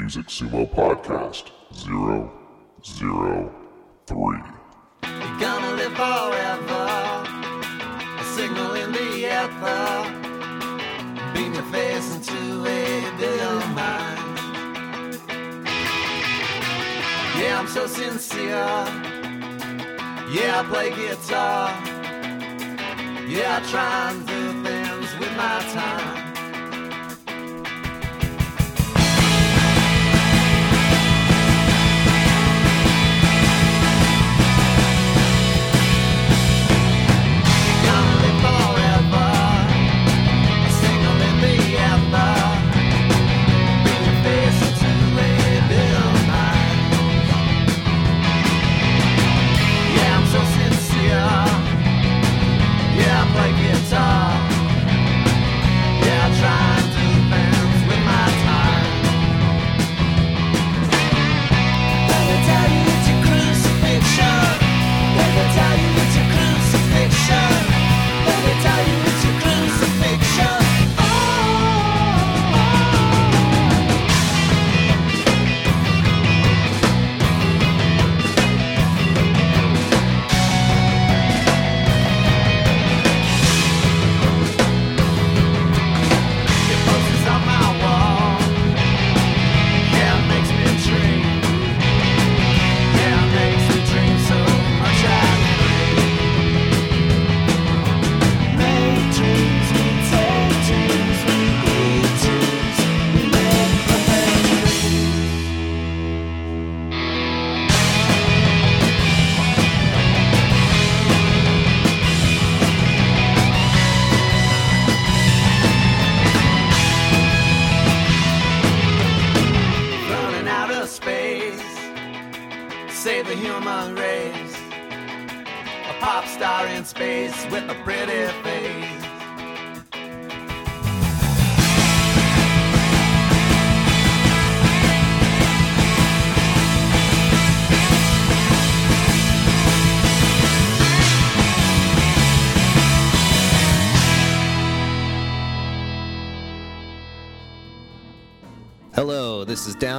Music Sumo Podcast 003. You're gonna live forever. A signal in the ether. Beam your face into a billion minds. Yeah, I'm so sincere. Yeah, I play guitar. Yeah, I try and do things with my time.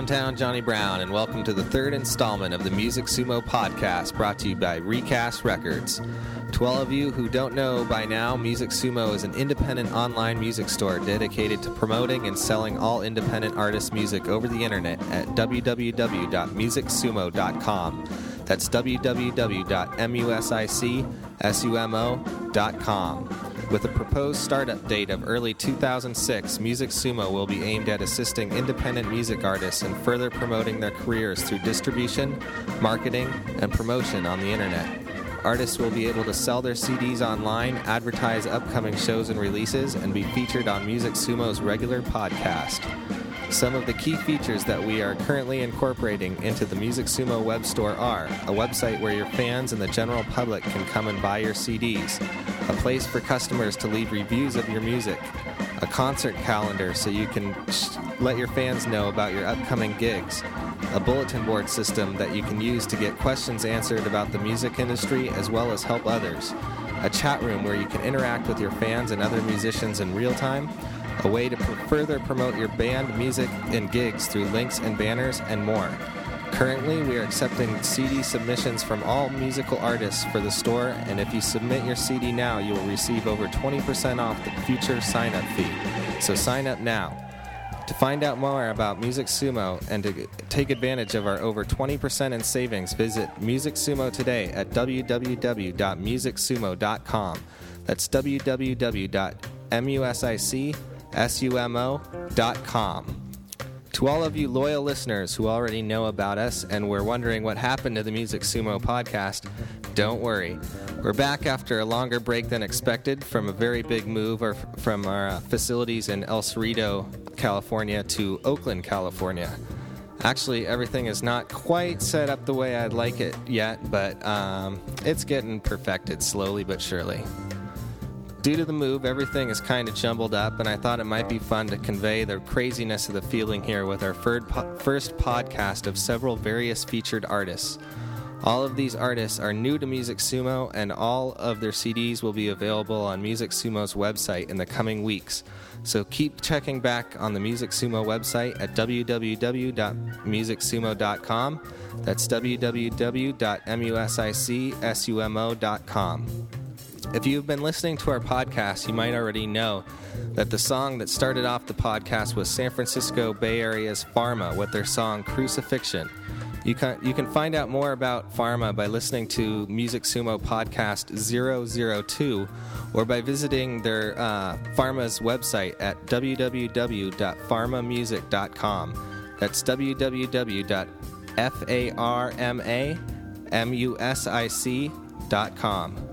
Downtown Johnny Brown, and welcome to the third installment of the Music Sumo podcast brought to you by Recast Records. To all of you who don't know by now, Music Sumo is an independent online music store dedicated to promoting and selling all independent artist music over the internet at www.musicsumo.com. That's www.musicsumo.com. With a proposed startup date of early 2006, Music Sumo will be aimed at assisting independent music artists in further promoting their careers through distribution, marketing, and promotion on the internet. Artists will be able to sell their CDs online, advertise upcoming shows and releases, and be featured on Music Sumo's regular podcast. Some of the key features that we are currently incorporating into the Music Sumo web store are a website where your fans and the general public can come and buy your CDs, a place for customers to leave reviews of your music, a concert calendar so you can let your fans know about your upcoming gigs, a bulletin board system that you can use to get questions answered about the music industry as well as help others, a chat room where you can interact with your fans and other musicians in real time, a way to pr- further promote your band, music, and gigs through links and banners, and more. Currently, we are accepting CD submissions from all musical artists for the store, and if you submit your CD now, you will receive over 20% off the future sign up fee. So sign up now. To find out more about Music Sumo and to take advantage of our over 20% in savings, visit Music Sumo today at www.musicsumo.com. That's www.musicsumo.com. To all of you loyal listeners who already know about us and were wondering what happened to the Music Sumo podcast, don't worry. We're back after a longer break than expected from a very big move or from our uh, facilities in El Cerrito, California to Oakland, California. Actually, everything is not quite set up the way I'd like it yet, but um, it's getting perfected slowly but surely. Due to the move, everything is kind of jumbled up, and I thought it might be fun to convey the craziness of the feeling here with our po- first podcast of several various featured artists. All of these artists are new to Music Sumo, and all of their CDs will be available on Music Sumo's website in the coming weeks. So keep checking back on the Music Sumo website at www.musicsumo.com. That's www.musicsumo.com. If you've been listening to our podcast, you might already know that the song that started off the podcast was San Francisco Bay Area's Farma with their song Crucifixion. You can, you can find out more about Farma by listening to Music Sumo Podcast 002 or by visiting their uh, Farma's website at www.pharmamusic.com. That's www.pharmamusic.com.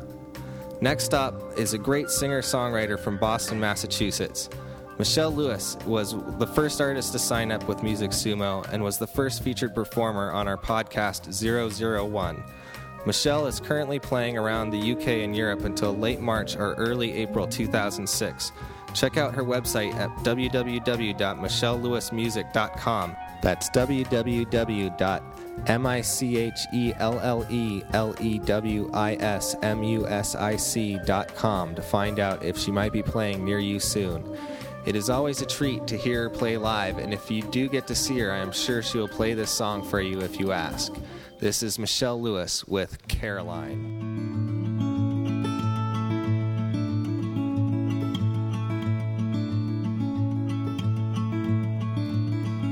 Next up is a great singer songwriter from Boston, Massachusetts. Michelle Lewis was the first artist to sign up with Music Sumo and was the first featured performer on our podcast 001. Michelle is currently playing around the UK and Europe until late March or early April 2006. Check out her website at www.michellelewismusic.com. That's www.michellelewismusic.com to find out if she might be playing near you soon. It is always a treat to hear her play live, and if you do get to see her, I am sure she will play this song for you if you ask. This is Michelle Lewis with Caroline.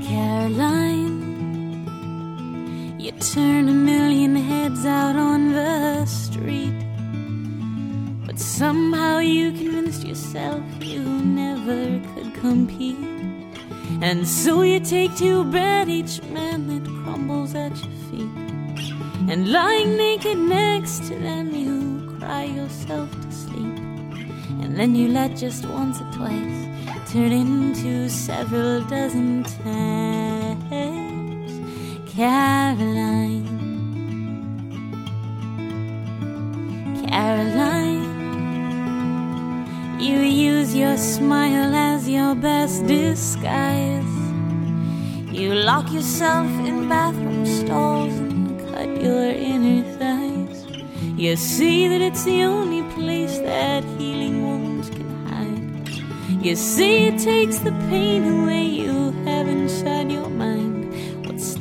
Caroline, you turn a million heads out on the street. But somehow you convinced yourself you never could compete. And so you take to bed each man that crumbles at your feet. And lying naked next to them, you cry yourself to sleep. And then you let just once or twice turn into several dozen times. Caroline, Caroline, you use your smile as your best disguise. You lock yourself in bathroom stalls and cut your inner thighs. You see that it's the only place that healing wounds can hide. You see it takes the pain away you have inside your mind.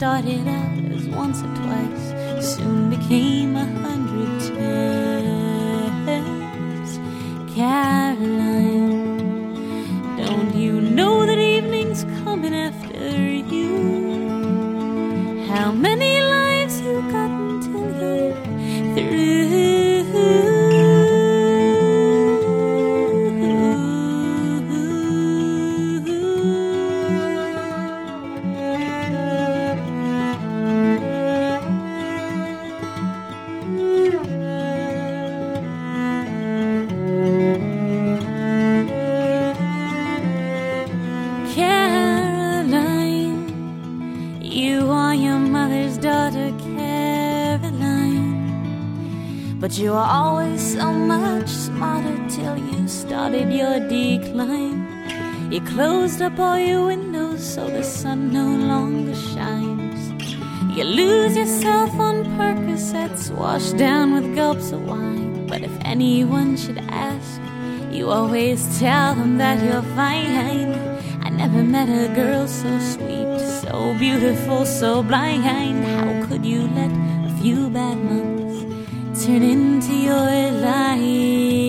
Started out as once or twice. Soon became a washed down with gulps of wine. But if anyone should ask, you always tell them that you're fine. I never met a girl so sweet, so beautiful, so blind. How could you let a few bad months turn into your lifetime?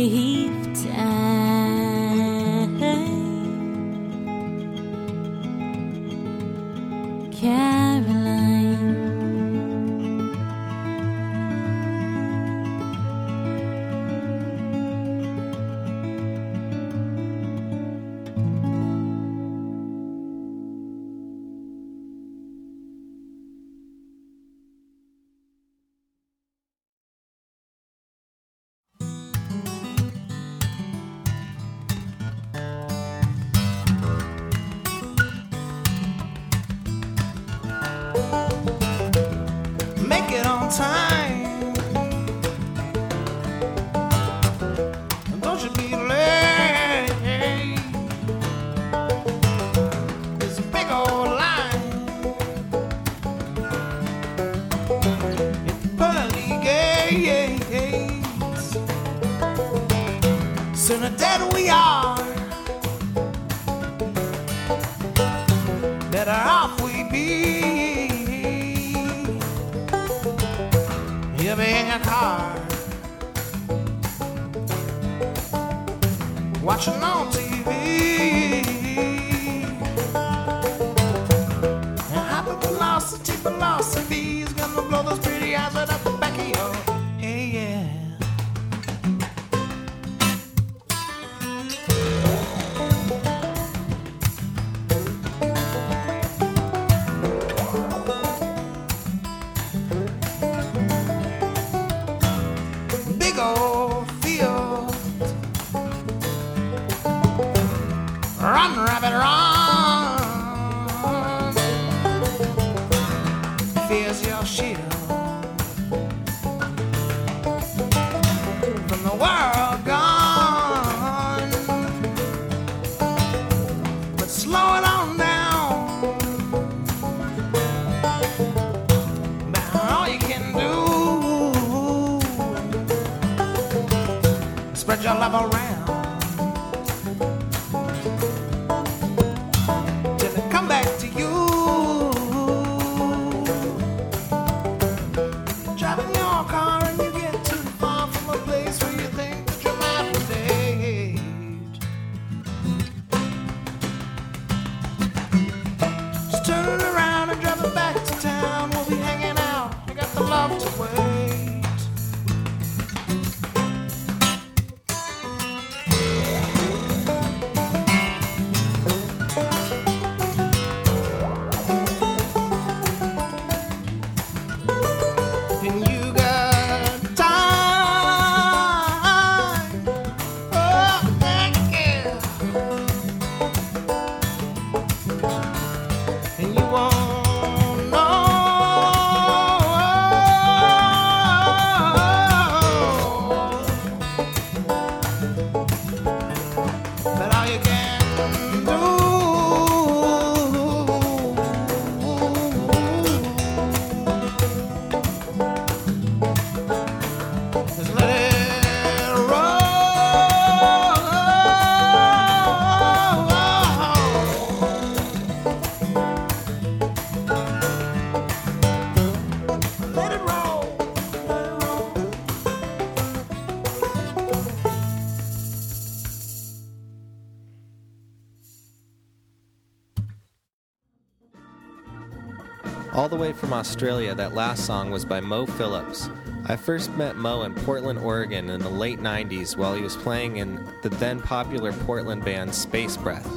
From Australia, that last song was by Mo Phillips. I first met Mo in Portland, Oregon in the late 90s while he was playing in the then popular Portland band Space Breath.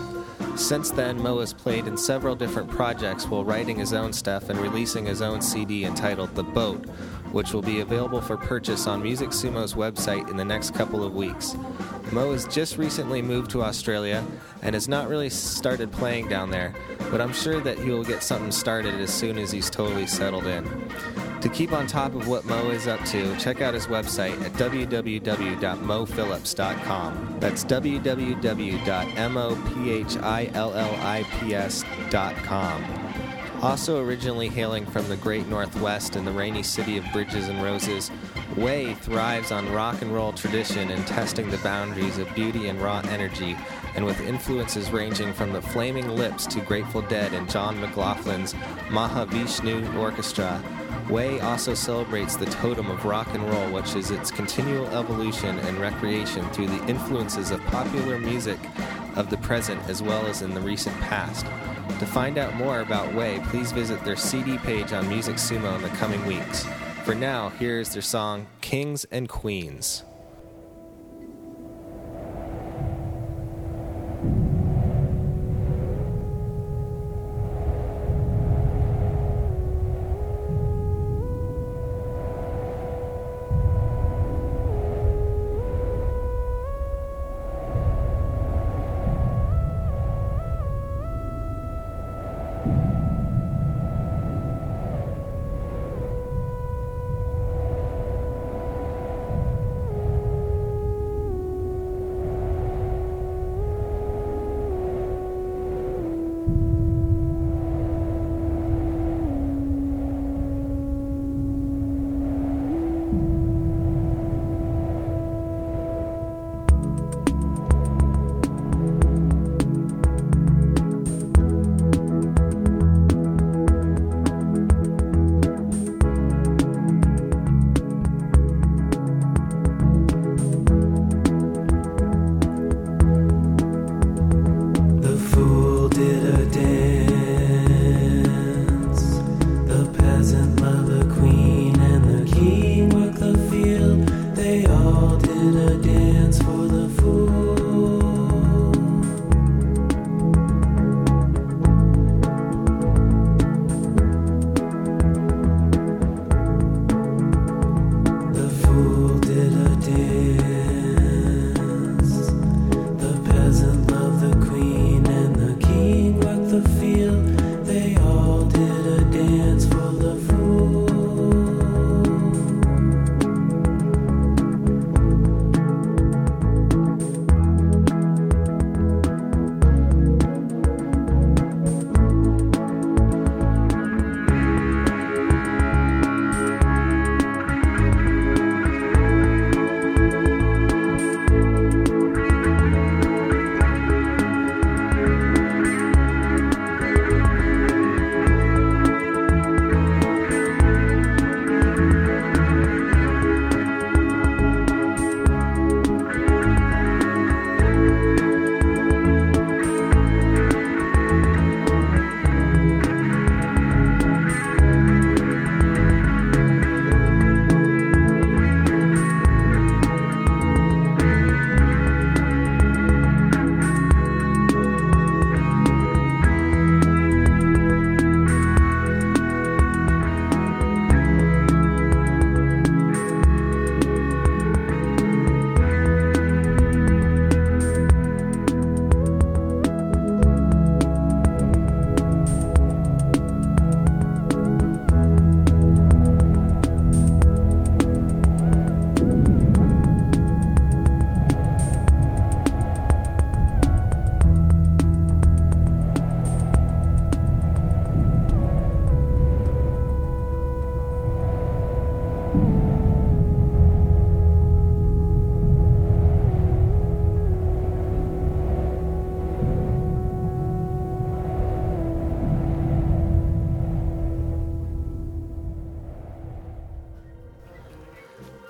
Since then, Mo has played in several different projects while writing his own stuff and releasing his own CD entitled The Boat, which will be available for purchase on Music Sumo's website in the next couple of weeks. Mo has just recently moved to Australia and has not really started playing down there, but I'm sure that he will get something started as soon as he's totally settled in. To keep on top of what Mo is up to, check out his website at www.mophillips.com. That's www.mophillips.com. Also originally hailing from the great Northwest and the rainy city of Bridges and Roses, Üai thrives on rock and roll tradition and testing the boundaries of beauty and raw energy, and with influences ranging from the Flaming Lips to Grateful Dead and John McLaughlin's Mahavishnu Orchestra. Üai also celebrates the totem of rock and roll, which is its continual evolution and recreation through the influences of popular music of the present as well as in the recent past. To find out more about Üai, please visit their CD page on Music Sumo in the coming weeks. For now, here is their song Kings and Queens.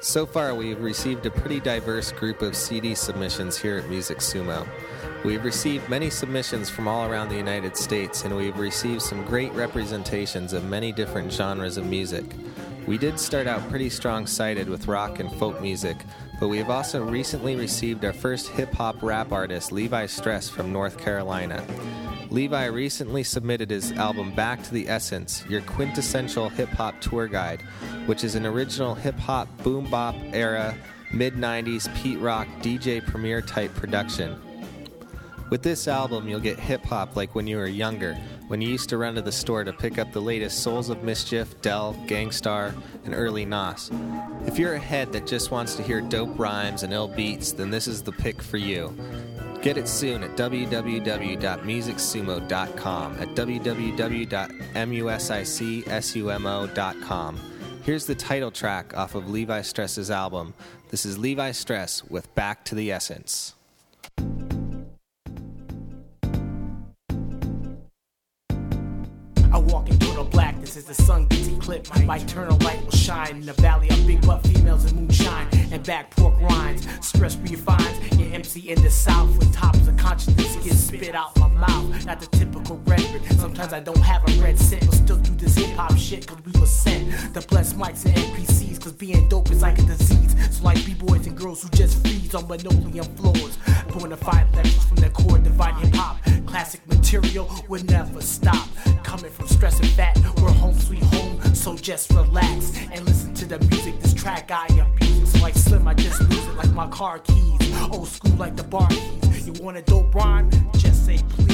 So far, we've received a pretty diverse group of CD submissions here at Music Sumo. We've received many submissions from all around the United States, and we've received some great representations of many different genres of music. We did start out pretty strong sided with rock and folk music, but we have also recently received our first hip hop rap artist, Levi Stress from North Carolina. Levi recently submitted his album Back to the Essence, your quintessential hip hop tour guide, which is an original hip hop boom bop era, mid 90s Pete Rock DJ Premier type production. With this album, you'll get hip hop like when you were younger, when you used to run to the store to pick up the latest Souls of Mischief, Del, Gang Starr, and early Nas. If you're a head that just wants to hear dope rhymes and ill beats, then this is the pick for you. Get it soon at www.musicsumo.com, at www.musicsumo.com. Here's the title track off of Levi Stress's album. This is Levi Stress with Back to the Essence. I walk into as the sun gets eclipsed. My eternal light will shine in the valley of big butt females and moonshine and back pork rinds. Stress refines your MC in the south with tops of consciousness get spit out mouth. Not the typical rhetoric. Sometimes I don't have a red cent, but still do this hip hop shit cause we were sent to bless mics and MPCs cause being dope is like a disease. So like b-boys and girls who just freeze on linoleum floors. Pulling the five lectures from the core divine hip hop. Classic material will never stop. Coming from stress and fat, we're home sweet home. So just relax and listen to the music. This track I abuse. So like Slim, I just lose it like my car keys. Old school like the bar keys. You want a dope rhyme? Just say please.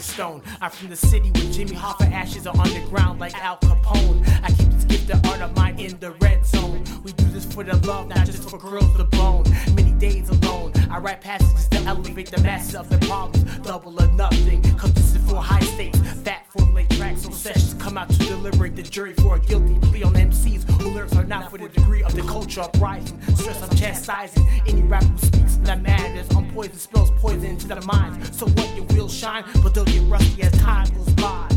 Stone. I'm from the city where Jimmy Hoffa ashes are underground like Al Capone. I keep this gift of art of mine in the red zone. We do this for the love, not just for girls to bone. Many days alone, I write passages to elevate the masses of their problems. Double or nothing, cause this is for high stakes. Fat formulate tracks, so sessions come out to deliberate the jury for a guilty plea on MCs who lyrics are not for the degree of the culture uprising. Stress I'm chastising any rapper who speaks that matters. On poison spills poison into their minds. So what your wheels shine, but they'll get rusty as time goes by.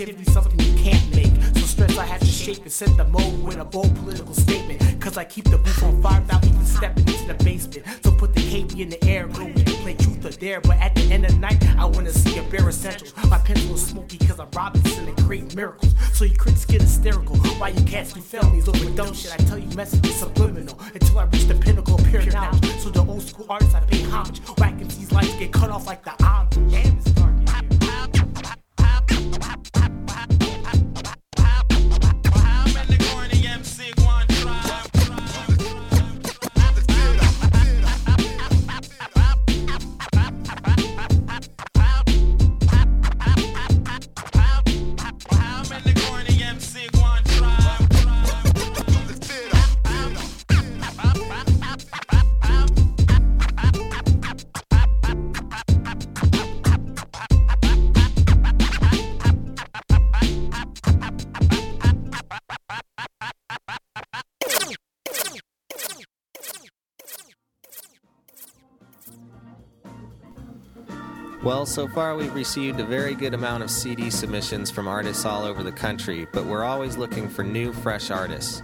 Creativity, something you can't make. So stress I have to shape and set the mode with a bold political statement. Cause I keep the booth on fire without even stepping into the basement. So put the KB in the air, bro, we can play truth or dare. But at the end of the night, I wanna see a bare essentials. My pencil is smoky cause I'm Robinson and create miracles. So you critics get hysterical. Why you cast me felonies over dumb shit? I tell you messages subliminal until I reach the pinnacle of pure knowledge. So the old school artists I pay homage. Whack MC's lives get cut off like the arm. So far we've received a very good amount of CD submissions from artists all over the country, but we're always looking for new, fresh artists.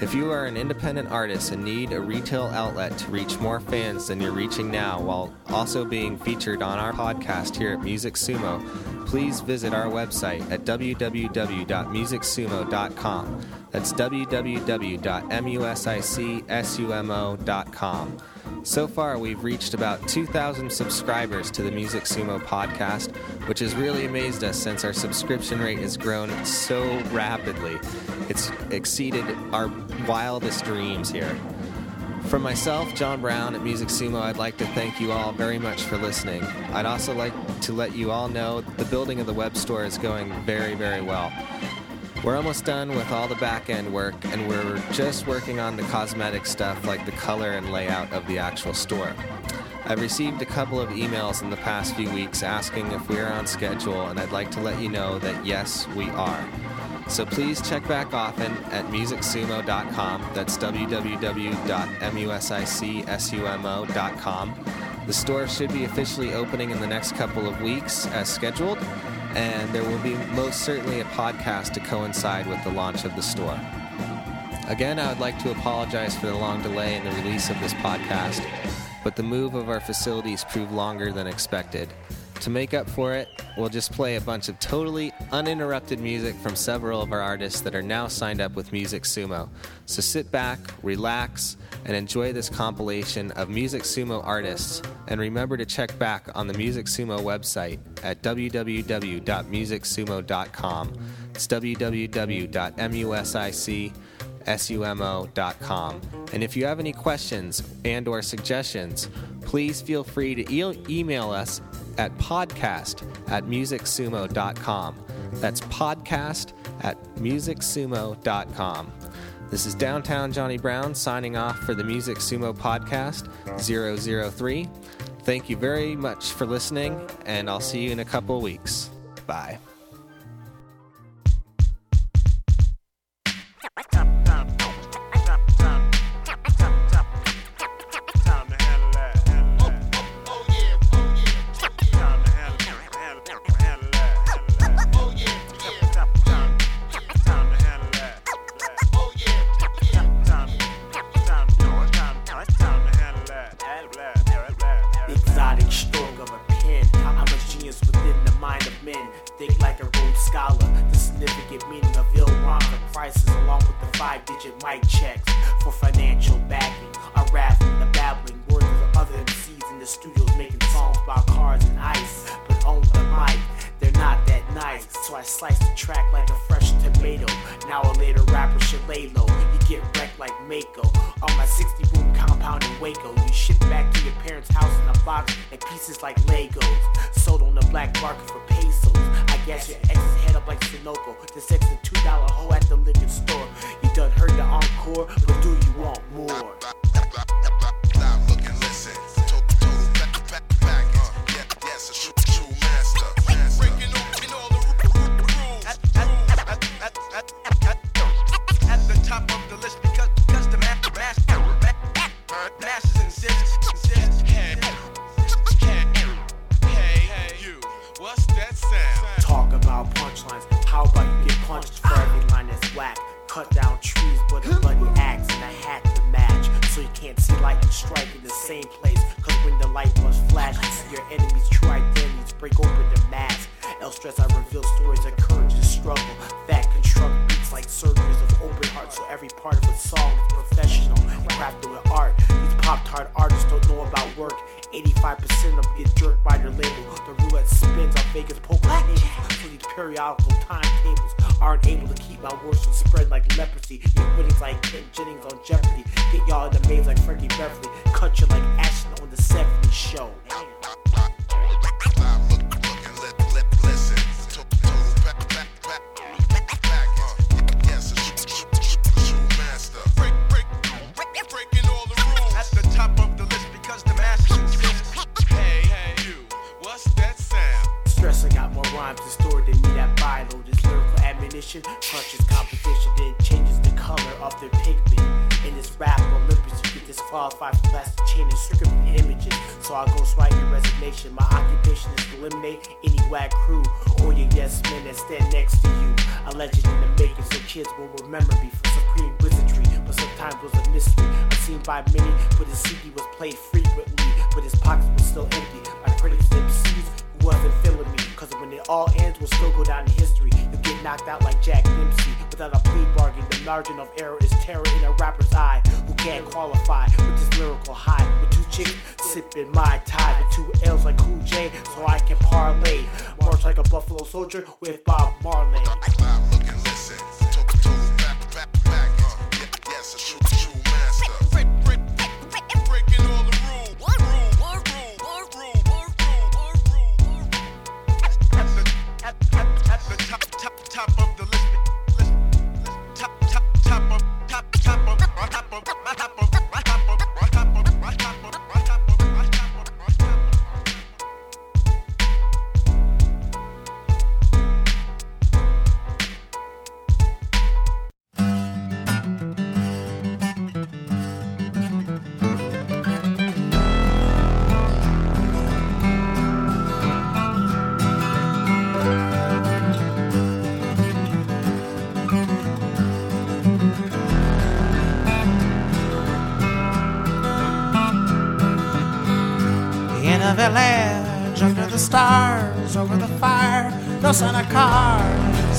If you are an independent artist and need a retail outlet to reach more fans than you're reaching now while also being featured on our podcast here at Music Sumo, please visit our website at www.musicsumo.com. That's www.musicsumo.com. So far, we've reached about 2,000 subscribers to the Music Sumo podcast, which has really amazed us since our subscription rate has grown so rapidly. It's exceeded our wildest dreams here. From myself, John Brown at Music Sumo, I'd like to thank you all very much for listening. I'd also like to let you all know the building of the web store is going very, very well. We're almost done with all the back end work, and we're just working on the cosmetic stuff like the color and layout of the actual store. I've received a couple of emails in the past few weeks asking if we are on schedule, and I'd like to let you know that yes, we are. So please check back often at musicsumo.com. That's www.musicsumo.com. The store should be officially opening in the next couple of weeks as scheduled, and there will be most certainly a podcast to coincide with the launch of the store. Again, I would like to apologize for the long delay in the release of this podcast, but the move of our facilities proved longer than expected. To make up for it, we'll just play a bunch of totally uninterrupted music from several of our artists that are now signed up with Music Sumo. So sit back, relax, and enjoy this compilation of Music Sumo artists. And remember to check back on the Music Sumo website at www.musicsumo.com. It's www.musicsumo.com. And if you have any questions and or suggestions, please feel free to e- email us at podcast at musicsumo.com. That's podcast at musicsumo.com. This is Downtown Johnny Brown signing off for the Music Sumo Podcast 003. Thank you very much for listening, and I'll see you in a couple weeks. Bye. Buffalo soldier with Bob Marley. Stop, stars, over the fire, no sign of cars.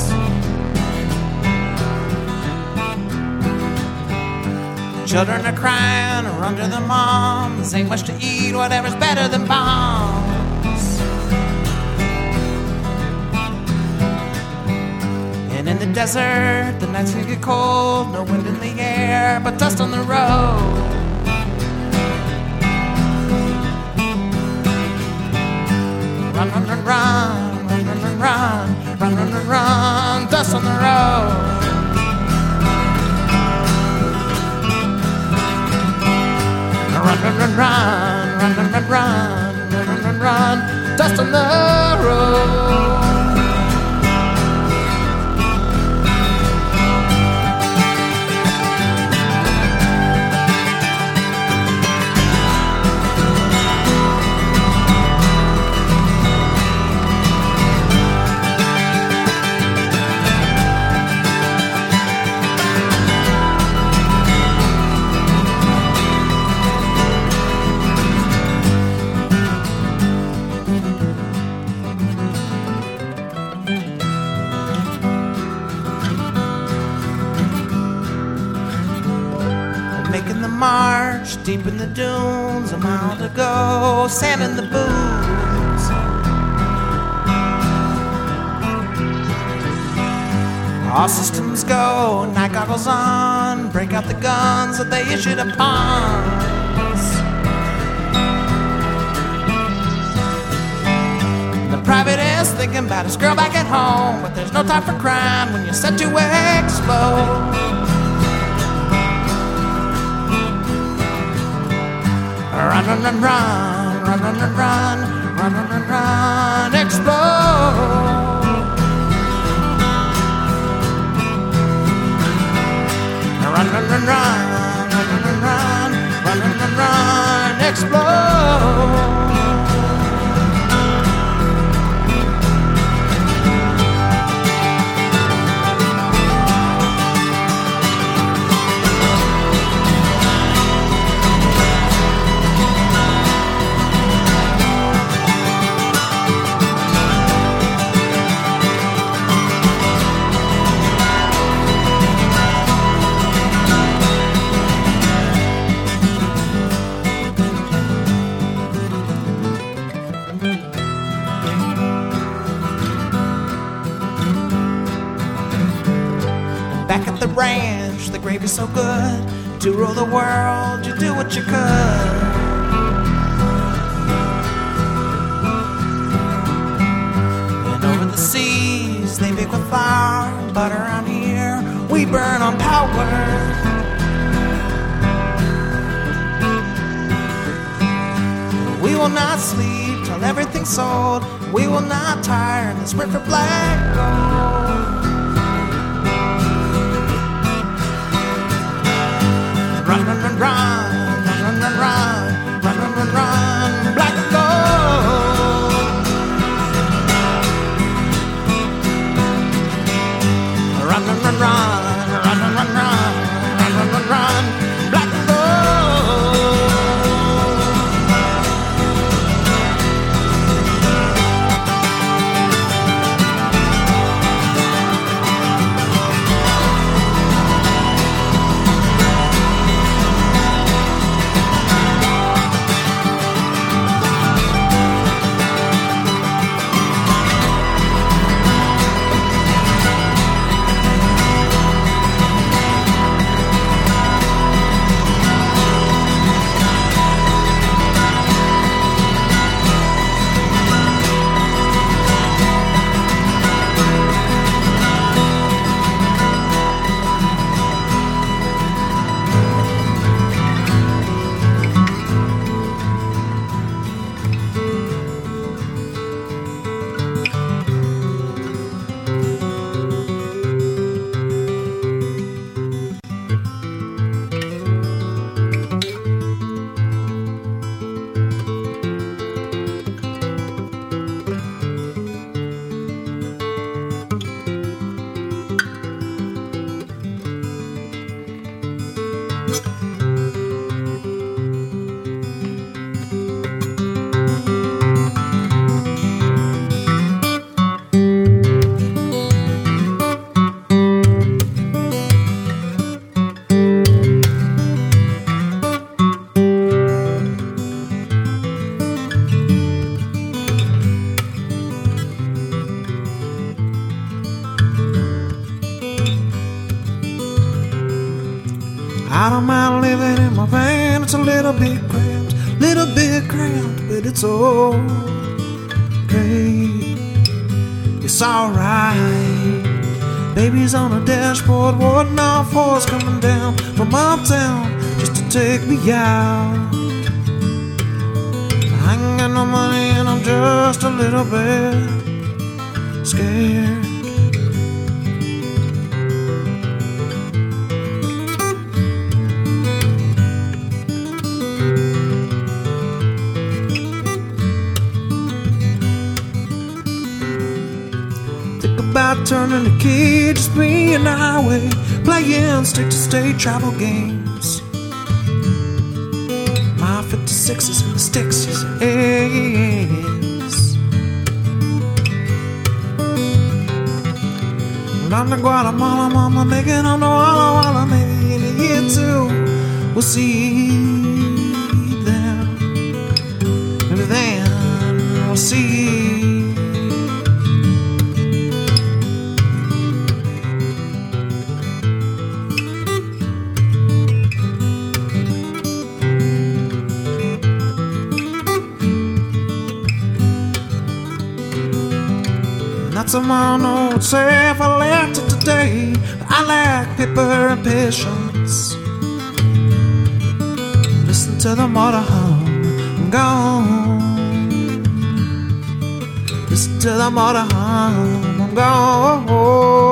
Children are crying, to their moms. Ain't much to eat, whatever's better than bombs. And in the desert, the nights can get cold. No wind in the air, but dust on the road. Run, run, run, run, run, run, run, run, run, run, run, run, dust on the road. Run, run, run, run, run, run, run, run, run, run, run, run, dust on the road. To go, sand in the boots. All systems go, night goggles on, break out the guns that they issued upon. The private is thinking about his girl back at home, but there's no time for crime when you're set to explode. Run, run, run, run, run, run, run, run, run, run, run, run, explode. Run, run, run, run, run, run, run, run, run, run, run, run, explode. To rule the world, you do what you could. And over the seas, they bake with fire. But around here, we burn on power. We will not sleep till everything's sold. We will not tire in sprint for black gold. Run, run, run, run, run, run, run, run, run, black gold. Run, run, run, run, run, run, run, run, run, run, run, Baby's on the dashboard, warding off horse coming down from uptown just to take me out. I ain't got no money and I'm just a little bit scared. Turning the key, just me and the highway, playing state to state travel games. My 56s and the sticks, yes. Down to Guatemala, mama, making on the Walla Walla, maybe in a year two, we'll see them. Maybe then we'll see. No, would say if I left it today. I lack paper and patience. Listen to the motor hum, I'm gone. Listen to the motor hum, I'm gone.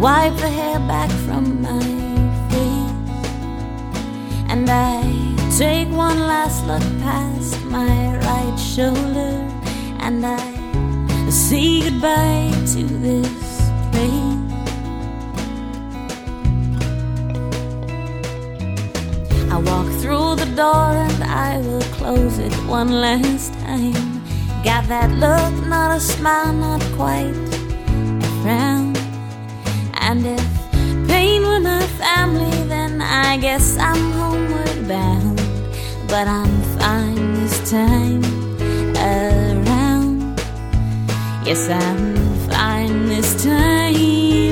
Wipe the hair back from my face, and I take one last look past my right shoulder, and I say goodbye to this place. I walk through the door and I will close it one last time. Got that look, not a smile, not quite a frown. Family, then I guess I'm homeward bound. But I'm fine this time around. Yes, I'm fine this time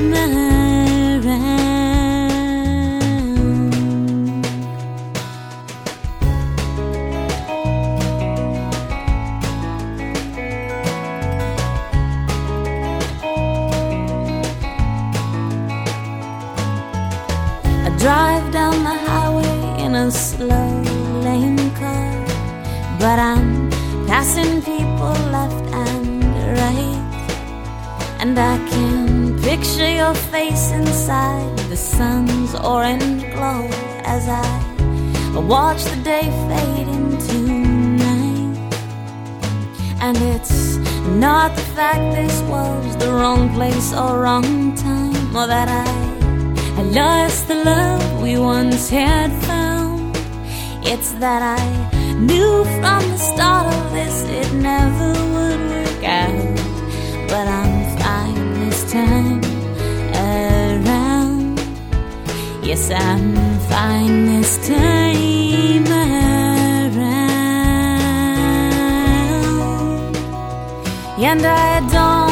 passing people left and right, and I can picture your face inside the sun's orange glow as I watch the day fade into night. And it's not the fact this was the wrong place or wrong time, or that I, I lost the love we once had found. It's that I knew from the start of this it never would work out. But I'm fine this time around. Yes, I'm fine this time around. And I don't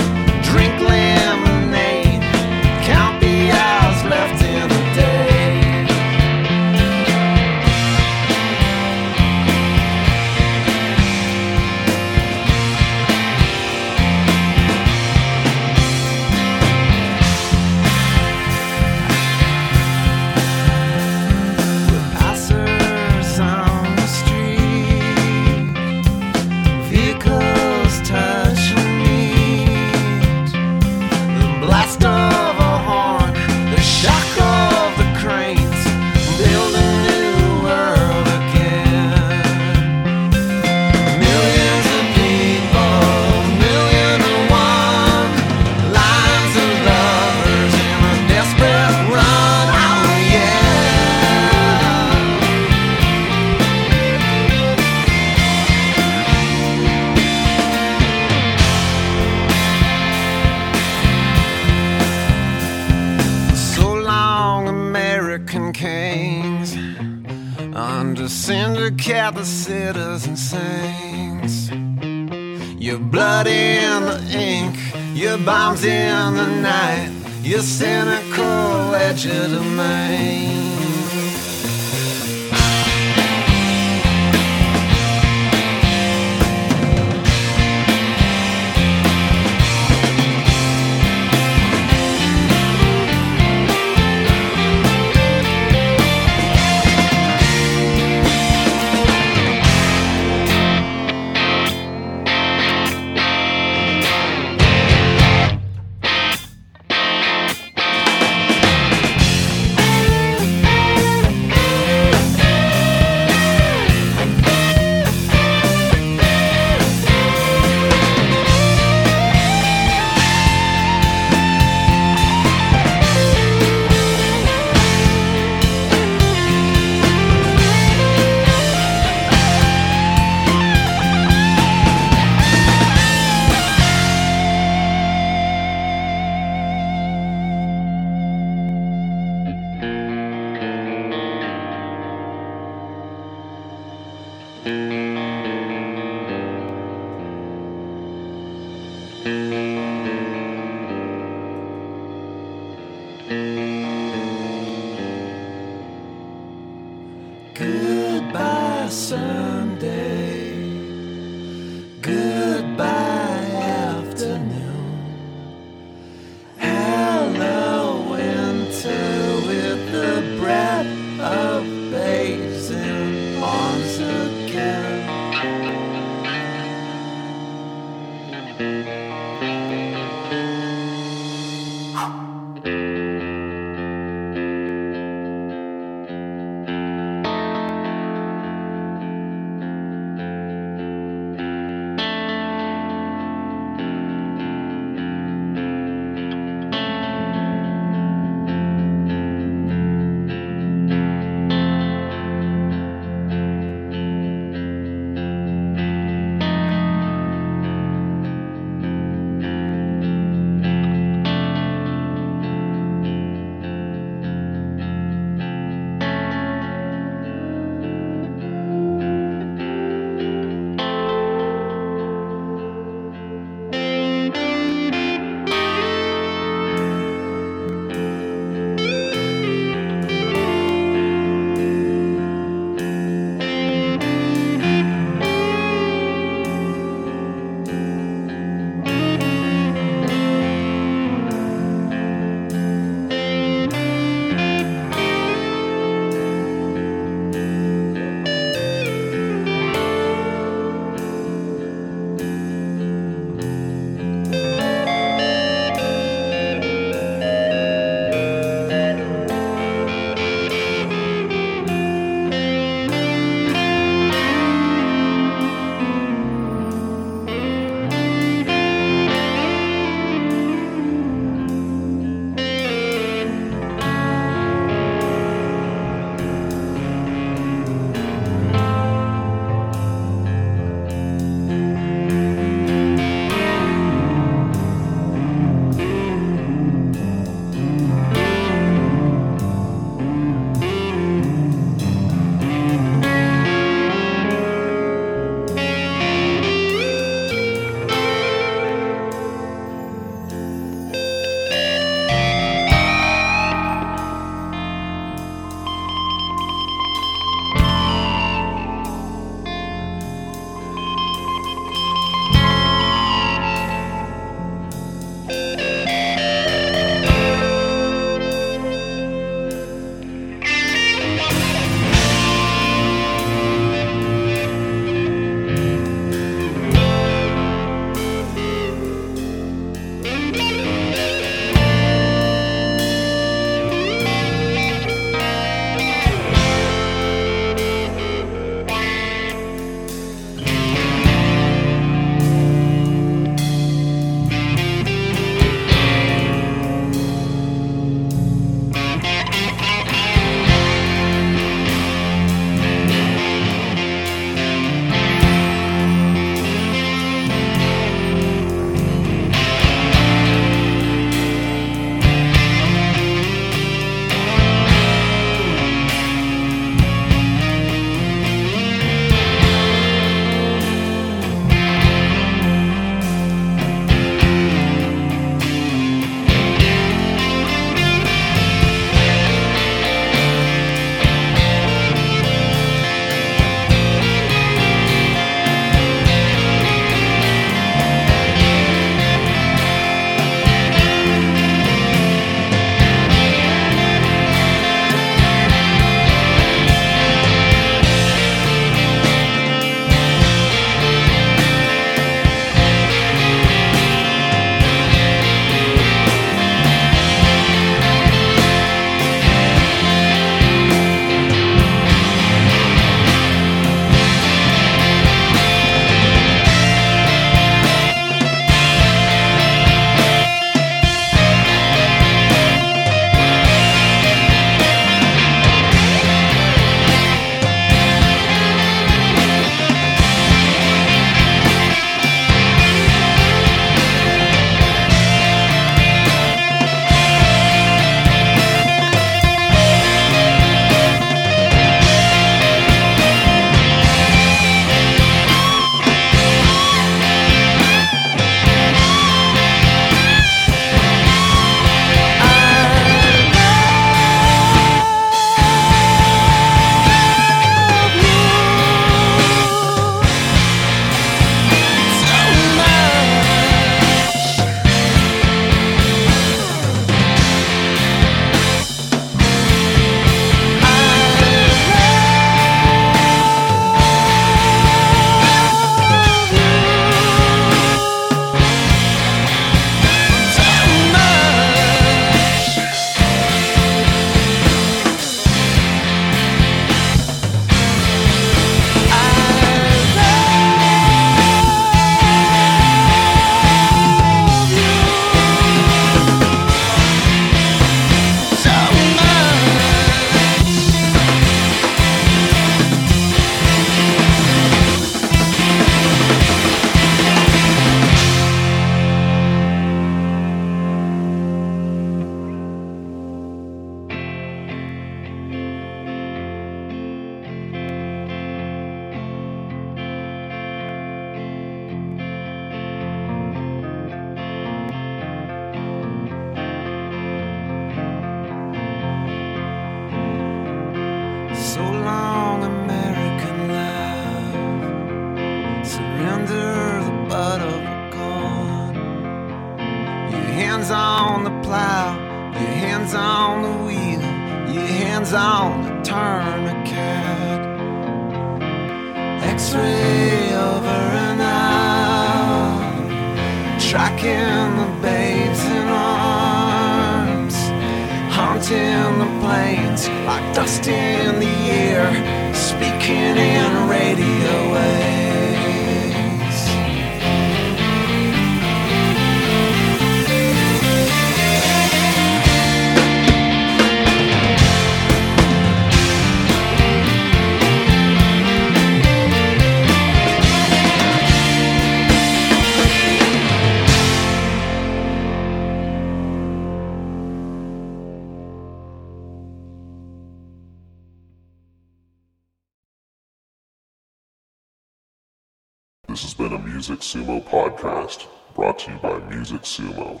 Music Sumo